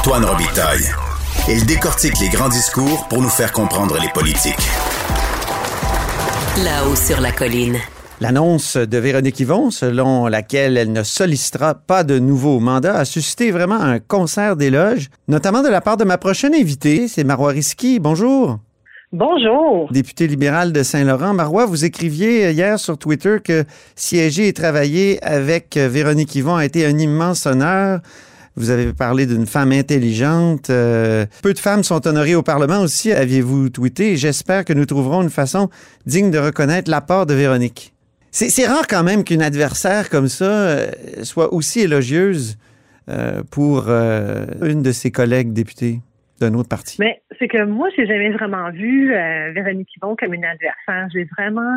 Antoine Robitaille. Il décortique les grands discours pour nous faire comprendre les politiques. Là-haut sur la colline. L'annonce de Véronique Yvon, selon laquelle elle ne sollicitera pas de nouveau mandat, a suscité vraiment un concert d'éloges, notamment de la part de ma prochaine invitée, c'est Marois Risky. Bonjour. Bonjour. Député libéral de Saint-Laurent. Marois, vous écriviez hier sur Twitter que siéger et travailler avec Véronique Yvon a été un immense honneur. Vous avez parlé d'une femme intelligente. Euh, peu de femmes sont honorées au Parlement aussi, aviez-vous tweeté. J'espère que nous trouverons une façon digne de reconnaître l'apport de Véronique. C'est rare quand même qu'une adversaire comme ça euh, soit aussi élogieuse euh, pour une de ses collègues députés d'un autre parti. Mais c'est que moi, j'ai jamais vraiment vu Véronique Yvon comme une adversaire. J'ai vraiment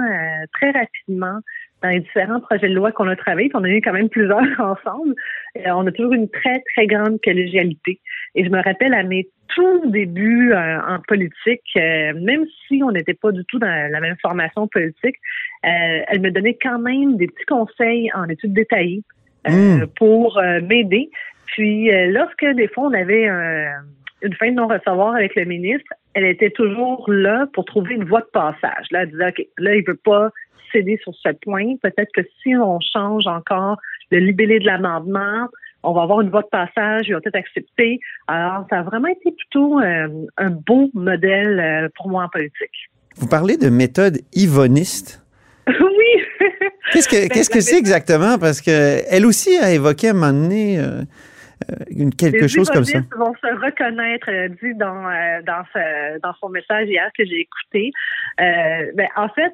très rapidement dans les différents projets de loi qu'on a travaillé, on a eu quand même plusieurs ensemble, on a toujours une très, très grande collégialité. Et je me rappelle à mes tout débuts en politique, même si on n'était pas du tout dans la même formation politique, elle me donnait quand même des petits conseils en études détaillées hmm. pour m'aider. Puis lorsque des fois on avait un une fin de non-recevoir avec le ministre, elle était toujours là pour trouver une voie de passage. Là, elle disait, OK, là, il veut pas céder sur ce point. Peut-être que si on change encore le libellé de l'amendement, on va avoir une voie de passage, il va peut-être accepter. Alors, ça a vraiment été plutôt euh, un beau modèle euh, pour moi en politique. Vous parlez de méthode yvoniste. oui. Qu'est-ce que que c'est exactement? Parce que elle aussi a évoqué à un moment donné euh, euh, quelque chose comme ça. Les vont se reconnaître, euh, dit dans, euh, dans, dans son message hier que j'ai écouté. Ben, en fait,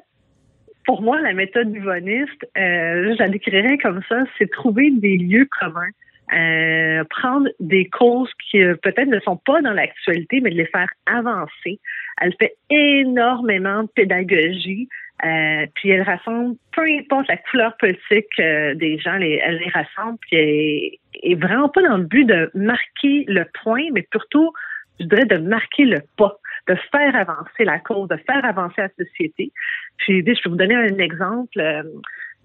pour moi, la méthode yvoniste, je la décrirais comme ça, c'est trouver des lieux communs. prendre des causes qui peut-être ne sont pas dans l'actualité, mais de les faire avancer. Elle fait énormément de pédagogie. Euh, puis elle rassemble, peu importe la couleur politique euh, des gens, elle les rassemble, puis elle est vraiment pas dans le but de marquer le point, mais plutôt, je dirais, de marquer le pas, de faire avancer la cause, de faire avancer la société. Puis, je peux vous donner un exemple. Euh,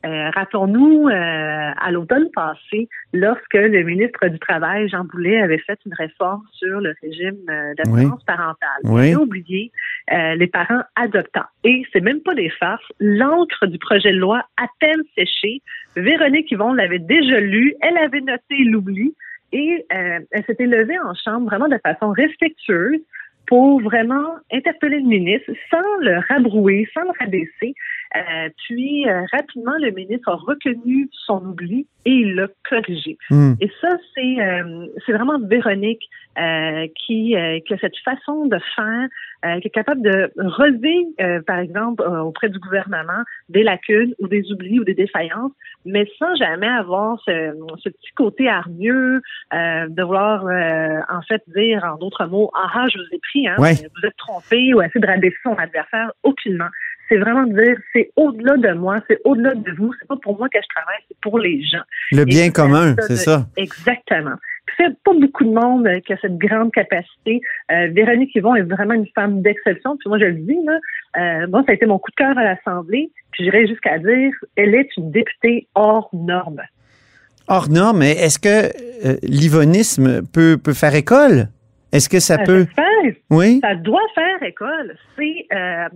euh, rappelons-nous, euh, à l'automne passé, lorsque le ministre du Travail, Jean Boulet, avait fait une réforme sur le régime euh, d'assurance parentale. Oui. Il a oublié les parents adoptants. Et c'est même pas des farces. L'encre du projet de loi à peine séchée. Véronique Yvon l'avait déjà lu. Elle avait noté l'oubli. Et elle s'était levée en chambre vraiment de façon respectueuse pour vraiment interpeller le ministre sans le rabrouer, sans le rabaisser. Euh, puis euh, rapidement, le ministre a reconnu son oubli et il l'a corrigé. Hmm. Et ça, c'est euh, c'est vraiment Véronique qui, qui a cette façon de faire, qui est capable de relever, par exemple, auprès du gouvernement, des lacunes ou des oublis ou des défaillances, mais sans jamais avoir ce, ce petit côté hargneux de vouloir en fait dire en d'autres mots, ah, ah je vous ai pris, hein, vous êtes trompé ou essayer de rabaisser son adversaire aucunement c'est vraiment de dire c'est au-delà de moi, c'est au-delà de vous, c'est pas pour moi que je travaille, c'est pour les gens. Le bien commun, c'est ça. Exactement. C'est pas beaucoup de monde qui a cette grande capacité. Euh, Véronique Yvon est vraiment une femme d'exception. Puis moi, je le dis, là, euh, moi, ça a été mon coup de cœur à l'Assemblée. Puis j'irais jusqu'à dire, elle est une députée hors norme. Hors norme, mais est-ce que euh, l'ivonisme peut, peut faire école? Est-ce que ça, peut? oui. Ça doit faire école. C'est euh,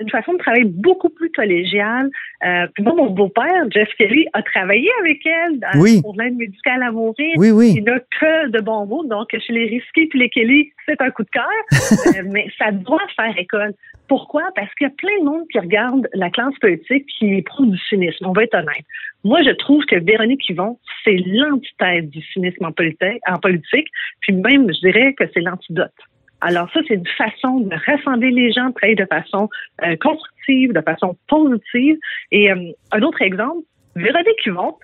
une façon de travailler beaucoup plus collégiale. Euh, moi, mon beau-père, Jeff Kelly, a travaillé avec elle pour l'aide médicale à mourir. Oui, oui. Il n'a que de bons mots. Donc, chez les risqués puis les Kelly, c'est un coup de cœur. Euh, mais ça doit faire école. Pourquoi? Parce qu'il y a plein de monde qui regarde la classe politique qui éprouve du cynisme. On va être honnête. Moi, je trouve que Véronique Yvon, c'est l'antithèse du cynisme en politique, en politique, puis même, je dirais que c'est l'antidote. Alors ça, c'est une façon de rassembler les gens, de de façon euh, constructive, de façon positive. Et euh, un autre exemple, Véronique Yvon,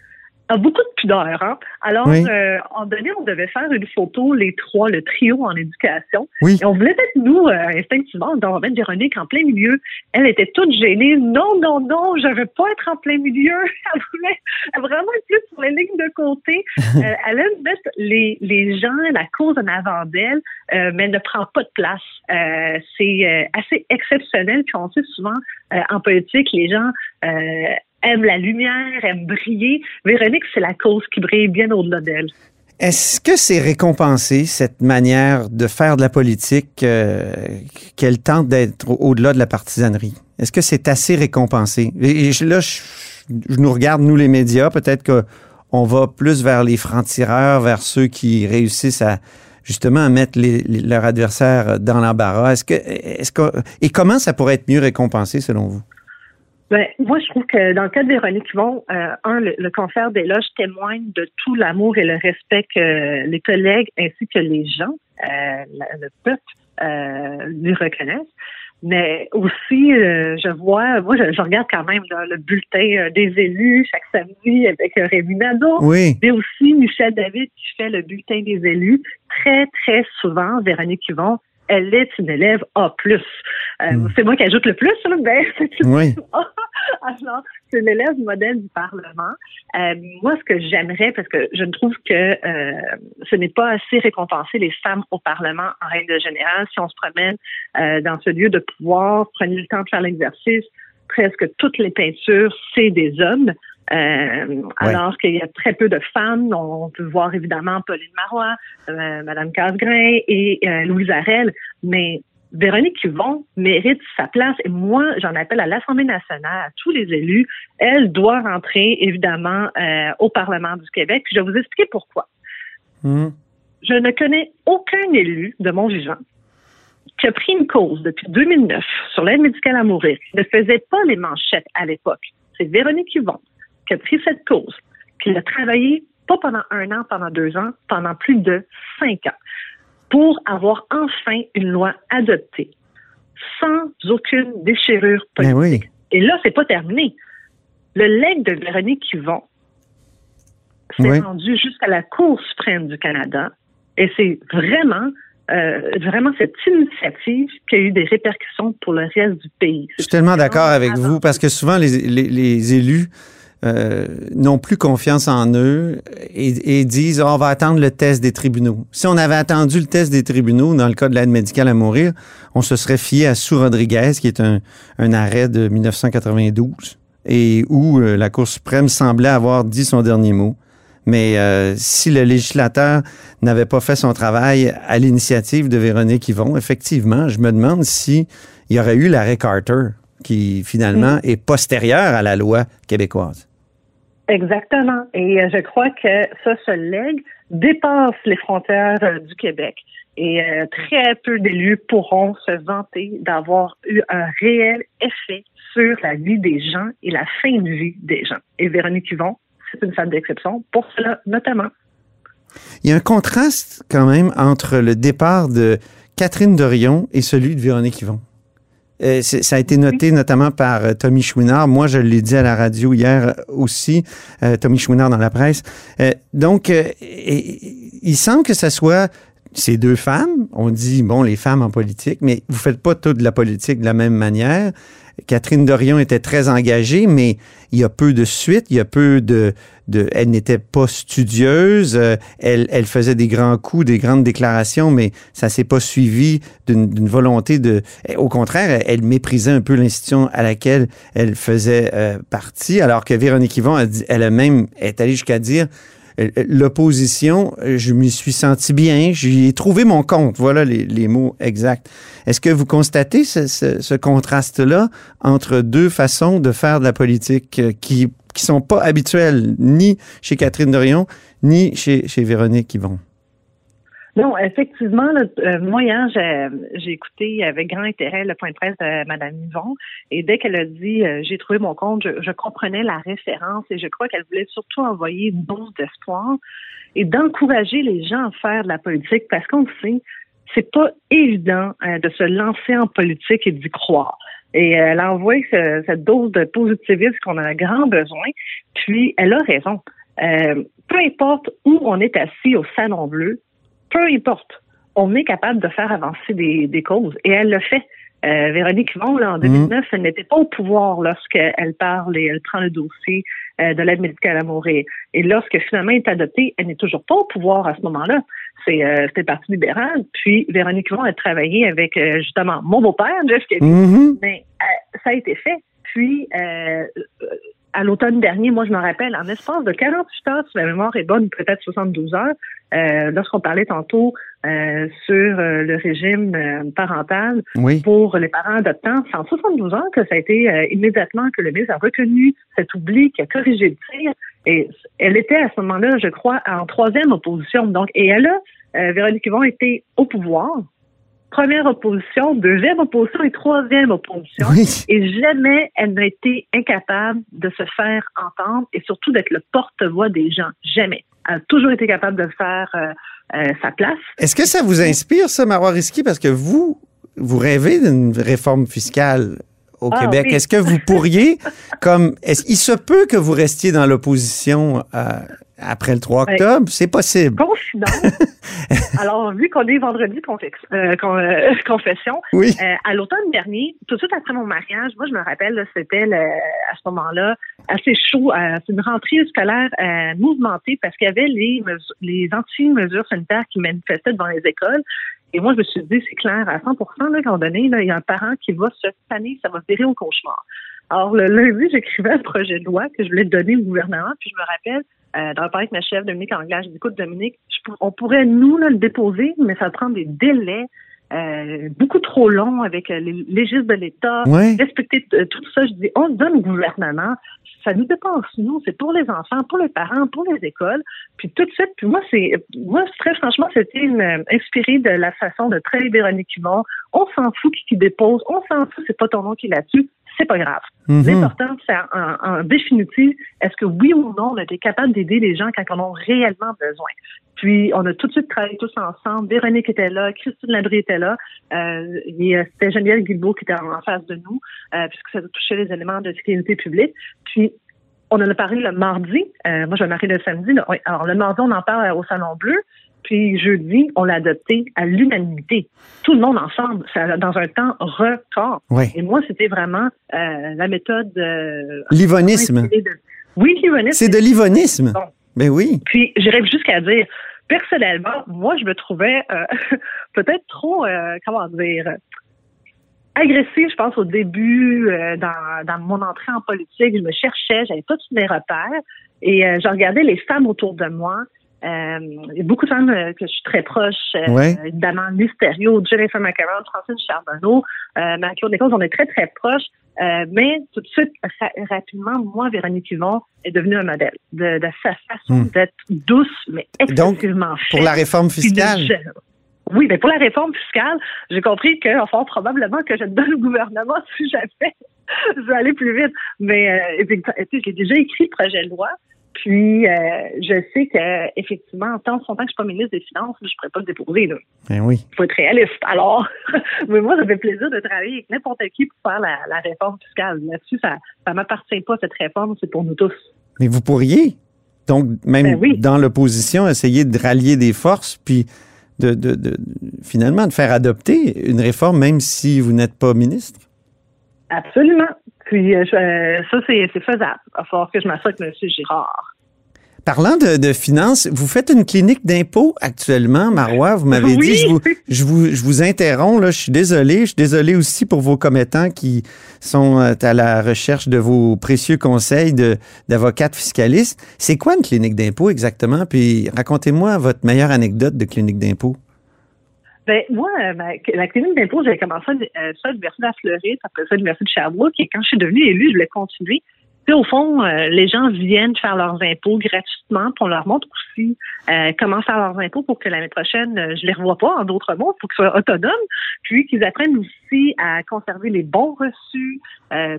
a beaucoup de pudeur. Hein? Alors, euh, en donné, on devait faire une photo, les trois, le trio en éducation. Oui. Et on voulait mettre, nous, euh, instinctivement, on va mettre Véronique en plein milieu. Elle était toute gênée. Non, non, non, je veux pas être en plein milieu. Elle voulait vraiment être plus sur les lignes de côté. euh, elle aime mettre les, les gens, la cause en avant d'elle, euh, mais elle ne prend pas de place. c'est assez exceptionnel. Puis on sait souvent, en politique, les gens aime la lumière, aime briller. Véronique, c'est la cause qui brille bien au-delà d'elle. Est-ce que c'est récompensé, cette manière de faire de la politique, euh, qu'elle tente d'être au-delà de la partisanerie? Est-ce que c'est assez récompensé? Et, là, je, nous regarde, nous les médias, peut-être qu'on va plus vers les francs-tireurs, vers ceux qui réussissent à justement à mettre leur adversaire dans l'embarras. Est-ce que, est-ce que, et comment ça pourrait être mieux récompensé selon vous? Ben, moi, je trouve que dans le cas de Véronique Yvon, euh, un, le, concert d'éloge témoigne de tout l'amour et le respect que les collègues ainsi que les gens, euh, le peuple, euh, lui reconnaissent. Mais aussi, euh, je vois, moi, je, regarde quand même le bulletin des élus chaque samedi avec Rémi Nadeau. Oui. Mais aussi Michel David qui fait le bulletin des élus. Très, très souvent, Véronique Yvon elle est une élève A+. Euh, hmm. C'est moi qui ajoute le plus, là, ben, oui. Alors, c'est l'élève modèle du Parlement. Euh, moi, ce que j'aimerais, parce que je ne trouve que euh, ce n'est pas assez récompensé les femmes au Parlement en règle générale. Si on se promène dans ce lieu de pouvoir, prenez le temps de faire l'exercice, presque toutes les peintures, c'est des hommes. Euh, alors qu'il y a très peu de femmes. On peut voir évidemment Pauline Marois, euh, Madame Casgrain et euh, Louise Arel, mais Véronique Yvon mérite sa place et moi, j'en appelle à l'Assemblée nationale, à tous les élus. Elle doit rentrer évidemment euh, au Parlement du Québec. je vais vous expliquer pourquoi. Hmm. Je ne connais aucun élu de mon vivant qui a pris une cause depuis 2009 sur l'aide médicale à mourir, qui ne faisait pas les manchettes à l'époque. C'est Véronique Yvon qui a pris cette cause, qui a travaillé pas pendant un an, pendant deux ans, pendant plus de cinq ans, pour avoir enfin une loi adoptée, sans aucune déchirure ben politique. Et là, c'est pas terminé. Le legs de Véronique Yvon s'est rendu jusqu'à la Cour suprême du Canada, et c'est vraiment euh, vraiment cette initiative qui a eu des répercussions pour le reste du pays. Je suis tellement d'accord avec vous parce que souvent les, les élus euh, n'ont plus confiance en eux et, disent on va attendre le test des tribunaux. Si on avait attendu le test des tribunaux dans le cas de l'aide médicale à mourir, on se serait fié à Sous Rodriguez, qui est un, arrêt de 1992 et où euh, la Cour suprême semblait avoir dit son dernier mot. Mais euh, si le législateur n'avait pas fait son travail à l'initiative de Véronique Yvon, effectivement, je me demande s'il y aurait eu l'arrêt Carter, qui finalement est postérieur à la loi québécoise. Exactement. Et euh, je crois que ça, ce legs dépasse les frontières euh, du Québec. Et euh, très peu d'élus pourront se vanter d'avoir eu un réel effet sur la vie des gens et la fin de vie des gens. Et Véronique Yvon, c'est une femme d'exception pour cela notamment. Il y a un contraste quand même entre le départ de Catherine Dorion et celui de Véronique Yvon. Euh, ça a été noté notamment par euh, Tommy Chouinard. Moi, je l'ai dit à la radio hier aussi, euh, Tommy Chouinard dans la presse. donc, il semble que ce soit ces deux femmes. On dit, bon, les femmes en politique, mais vous faites pas toute la politique de la même manière. Catherine Dorion était très engagée, mais il y a peu de suite, il y a peu de... elle n'était pas studieuse, euh, elle, faisait des grands coups, des grandes déclarations, mais ça s'est pas suivi d'une volonté de... Au contraire, elle méprisait un peu l'institution à laquelle elle faisait euh, partie, alors que Véronique Yvon, elle, même est allée jusqu'à dire l'opposition, je m'y suis senti bien, j'y ai trouvé mon compte. Voilà les, mots exacts. Est-ce que vous constatez ce, contraste-là entre deux façons de faire de la politique euh, qui qui sont pas habituelles ni chez Catherine Dorion ni chez, chez Véronique Yvon? Non, effectivement, euh, moi, hier, j'ai écouté avec grand intérêt le point de presse de Mme Yvon et dès qu'elle a dit euh, j'ai trouvé mon compte, je, comprenais la référence et je crois qu'elle voulait surtout envoyer une dose d'espoir et d'encourager les gens à faire de la politique parce qu'on sait, c'est pas évident euh, de se lancer en politique et d'y croire. Et elle a envoyé cette dose de positivisme qu'on a grand besoin. Puis, elle a raison. peu importe où on est assis au Salon Bleu, peu importe, on est capable de faire avancer des, causes. Et elle le fait. Euh, Véronique Yvon, en 2009, mhm. elle n'était pas au pouvoir lorsqu'elle parle et elle prend le dossier euh, de l'aide médicale à mourir. Et lorsque finalement elle est adoptée, elle n'est toujours pas au pouvoir à ce moment-là. C'est euh, le Parti libéral. Puis Véronique Yvon a travaillé avec justement mon beau-père, Jeff Kennedy. Mhm. Mais ça a été fait. Puis à l'automne dernier, moi je me rappelle, en espace de 48 heures, si la mémoire est bonne, peut-être 72 heures, euh, lorsqu'on parlait tantôt euh, sur euh, le régime euh, parental pour les parents adoptants, c'est en 72 heures que ça a été immédiatement que le ministre a reconnu cet oubli, qui a corrigé le tir. Et elle était à ce moment-là, je crois, en troisième opposition. Donc, et elle a, Véronique Yvon, été au pouvoir première opposition, deuxième opposition et troisième opposition. Et jamais elle n'a été incapable de se faire entendre et surtout d'être le porte-voix des gens. Jamais. Elle a toujours été capable de faire euh, euh, sa place. Est-ce que ça vous inspire, ça, Marois Risky? Parce que vous, vous rêvez d'une réforme fiscale au ah Québec. Est-ce que vous pourriez, comme, est-ce, il se peut que vous restiez dans l'opposition à, après le 3 octobre, c'est possible. Confidence. Alors, vu qu'on est vendredi euh, euh, confession, euh, à l'automne dernier, tout de suite après mon mariage, moi, je me rappelle, c'était à ce moment-là assez chaud. c'est une rentrée scolaire mouvementée parce qu'il y avait les, les anti-mesures sanitaires qui manifestaient devant les écoles. Et moi, je me suis dit, c'est clair, à 100 là, quand donné, là, il y a un parent qui va se tanner, ça va virer au cauchemar. Alors, le lundi, j'écrivais un projet de loi que je voulais donner au gouvernement, puis je me rappelle, euh, dans le parler avec ma chef, Dominique Anglage, je dis, écoute, Dominique, on pourrait, nous, le déposer, mais ça prend des délais euh, beaucoup trop longs avec euh, les légistes de l'État, respecter euh, tout ça. Je dis, on donne au gouvernement, ça nous dépasse, nous, c'est pour les enfants, pour les parents, pour les écoles. Puis tout de suite, puis moi, c'est, moi, très franchement, c'était inspiré de la façon de traiter Véronique Yvon. On s'en fout qui, qui dépose, on s'en fout, c'est pas ton nom qui est là-dessus c'est pas grave. Mhm. L'important, c'est en, définitive, est-ce que oui ou non, on a été capable d'aider les gens quand ils en ont réellement besoin? Puis, on a tout de suite travaillé tous ensemble. Véronique était là, Christine Labrie était là. Euh, C'était Geneviève Guilbeault qui était en, face de nous, euh, puisque ça touchait les éléments de sécurité publique. Puis, on en a parlé le mardi. Euh, moi, je vais le samedi. Alors, le mardi, on en parle au Salon Bleu. Puis jeudi, on l'a adopté à l'unanimité. Tout le monde ensemble, ça, dans un temps record. Et moi, c'était vraiment euh, la méthode... Euh, L'ivonisme. Oui, l'ivonisme. C'est de l'ivonisme. Bon. Ben oui. Puis j'irais jusqu'à dire, personnellement, moi, je me trouvais euh, peut-être trop, comment dire, agressive, je pense, au début, dans, dans mon entrée en politique. Je me cherchais, j'avais pas tous mes repères. Et je regardais les femmes autour de moi il y a beaucoup de femmes euh, que je suis très proche, euh, évidemment, Mysterio, Jennifer McCarron, Francine Charbonneau, euh, Marie-Claude on est très, très proches. mais tout de suite, rapidement, moi, Véronique Yvon est devenue un modèle de, sa façon hmm. d'être douce, mais excessivement Donc, pour la réforme fiscale? Oui, mais pour la réforme fiscale, j'ai compris que, enfin, probablement que je donne au gouvernement si jamais je vais aller plus vite. Mais euh, j'ai déjà écrit le projet de loi. Puis, euh, je sais que effectivement, en tant que je suis pas ministre des Finances, je ne pourrais pas le déposer. Là. Ben oui. Il faut être réaliste. Alors, mais moi, ça fait plaisir de travailler avec n'importe qui pour faire la, réforme fiscale. Là-dessus, ça ne m'appartient pas, cette réforme, c'est pour nous tous. Mais vous pourriez, donc, même ben dans l'opposition, essayer de rallier des forces, puis de, de, de, finalement de faire adopter une réforme, même si vous n'êtes pas ministre? Absolument. Puis euh, euh, ça, c'est faisable. Il va falloir que je m'assure avec M. Girard. Parlant de, finances, vous faites une clinique d'impôt actuellement, Marois. Vous m'avez dit, je vous, je, vous, je vous interromps, là, je suis désolé. Je suis désolé aussi pour vos commettants qui sont euh, à la recherche de vos précieux conseils d'avocates fiscalistes. C'est quoi une clinique d'impôt exactement? Puis racontez-moi votre meilleure anecdote de clinique d'impôt. Ben, moi, euh, ben, la clinique d'impôt, j'avais commencé euh, ça à l'Université de la Floride, après ça à l'Université de Sherbrooke, et quand je suis devenue élue, je voulais continuer. Puis, au fond, euh, les gens viennent faire leurs impôts gratuitement, puis on leur montre aussi euh, comment faire leurs impôts pour que l'année prochaine, euh, je les revois pas, en d'autres mots, pour qu'ils soient autonomes, puis qu'ils apprennent aussi à conserver les bons reçus,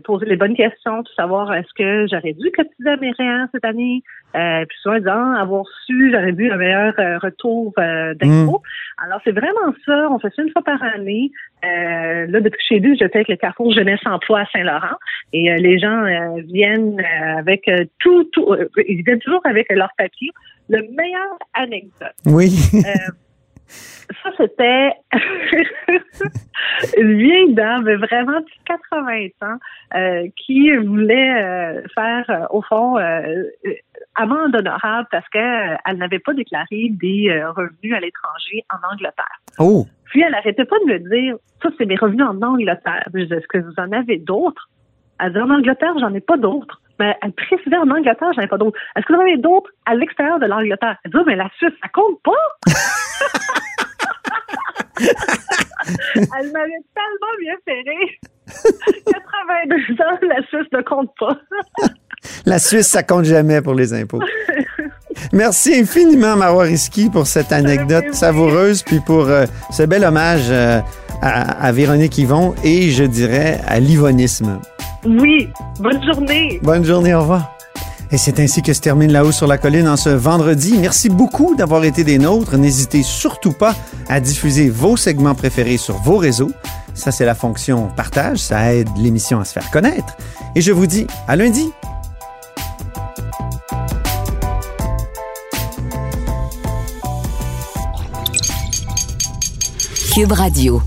poser les bonnes questions, pour savoir est-ce que j'aurais dû cotiser à mes réels cette année, puis souvent disant avoir su, j'aurais dû un meilleur retour d'impôts. Mmh. Alors, c'est vraiment ça, on fait ça une fois par année. là, depuis que je suis j'étais avec le Carrefour Jeunesse Emploi à Saint-Laurent, et les gens viennent euh, avec euh, tout, tout euh, ils viennent toujours avec leur papier. Le meilleur anecdote. Oui. ça, c'était une vieille dame, vraiment de 80 ans, qui voulait faire, au fond, amende honorable parce qu'elle n'avait pas déclaré des revenus à l'étranger en Angleterre. Oh. Puis elle n'arrêtait pas de me dire, ça, c'est mes revenus en Angleterre. Je disais, est-ce que vous en avez d'autres? Elle dit, en Angleterre, j'en ai pas d'autres. ben, elle précisait en Angleterre, j'en ai pas d'autres. Est-ce que vous en avez d'autres à l'extérieur de l'Angleterre? Elle dit, mais la Suisse, ça compte pas! elle m'avait tellement bien ferré. 82 ans, la Suisse ne compte pas. la Suisse, ça compte jamais pour les impôts. Merci infiniment, Marois Risky, pour cette anecdote savoureuse, puis pour euh, ce bel hommage euh, à, à, Véronique Yvon et, je dirais, à l'ivonisme. Oui, bonne journée. Bonne journée, au revoir. Et c'est ainsi que se termine La Haut sur la Colline en ce vendredi. Merci beaucoup d'avoir été des nôtres. N'hésitez surtout pas à diffuser vos segments préférés sur vos réseaux. Ça, c'est la fonction partage. Ça aide l'émission à se faire connaître. Et je vous dis à lundi. Cube Radio.